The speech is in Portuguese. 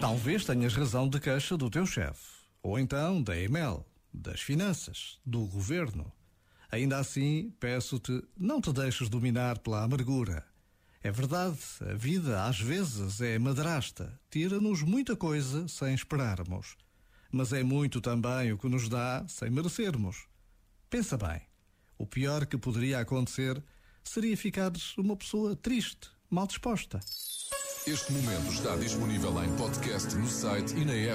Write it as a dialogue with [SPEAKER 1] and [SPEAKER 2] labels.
[SPEAKER 1] Talvez tenhas razão de queixa do teu chefe, ou então da EML, das finanças, do governo. Ainda assim, peço-te, não te deixes dominar pela amargura. É verdade, a vida às vezes é madrasta, tira-nos muita coisa sem esperarmos. Mas é muito também o que nos dá sem merecermos. Pensa bem, o pior que poderia acontecer seria ficares uma pessoa triste, mal disposta.
[SPEAKER 2] Este momento está disponível em podcast no site e na app.